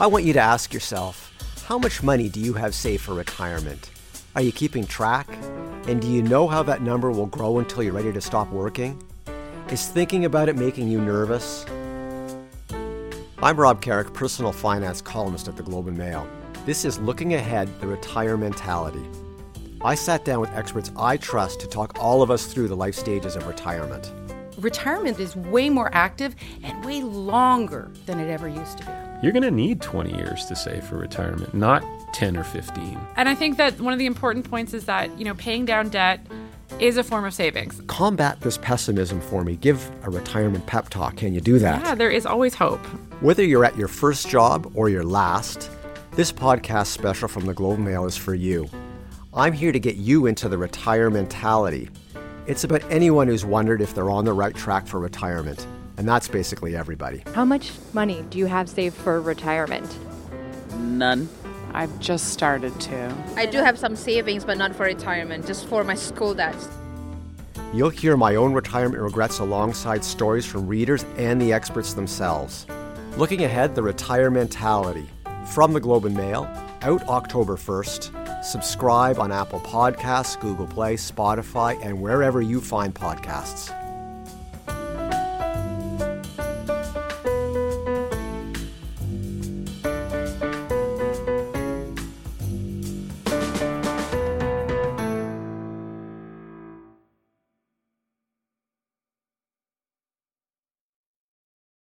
I want you to ask yourself how much money do you have saved for retirement? Are you keeping track? And do you know how that number will grow until you're ready to stop working? Is thinking about it making you nervous? I'm Rob Carrick, personal finance columnist at the Globe and Mail. This is Looking Ahead, the Retirementality. I sat down with experts I trust to talk all of us through the life stages of retirement. Retirement is way more active and way longer than it ever used to be. You're going to need 20 years to save for retirement, not 10 or 15. And I think that one of the important points is that, you know, paying down debt is a form of savings. Combat this pessimism for me. Give a retirement pep talk. Can you do that? Yeah, there is always hope. Whether you're at your first job or your last, this podcast special from the Globe and Mail is for you. I'm here to get you into the Retirementality. It's about anyone who's wondered if they're on the right track for retirement, and that's basically everybody. How much money do you have saved for retirement? None. I've just started to. I do have some savings, but not for retirement, just for my school debts. You'll hear my own retirement regrets alongside stories from readers and the experts themselves. Looking ahead, the Retirementality. From the Globe and Mail, out October 1st. Subscribe on Apple Podcasts, Google Play, Spotify, and wherever you find podcasts.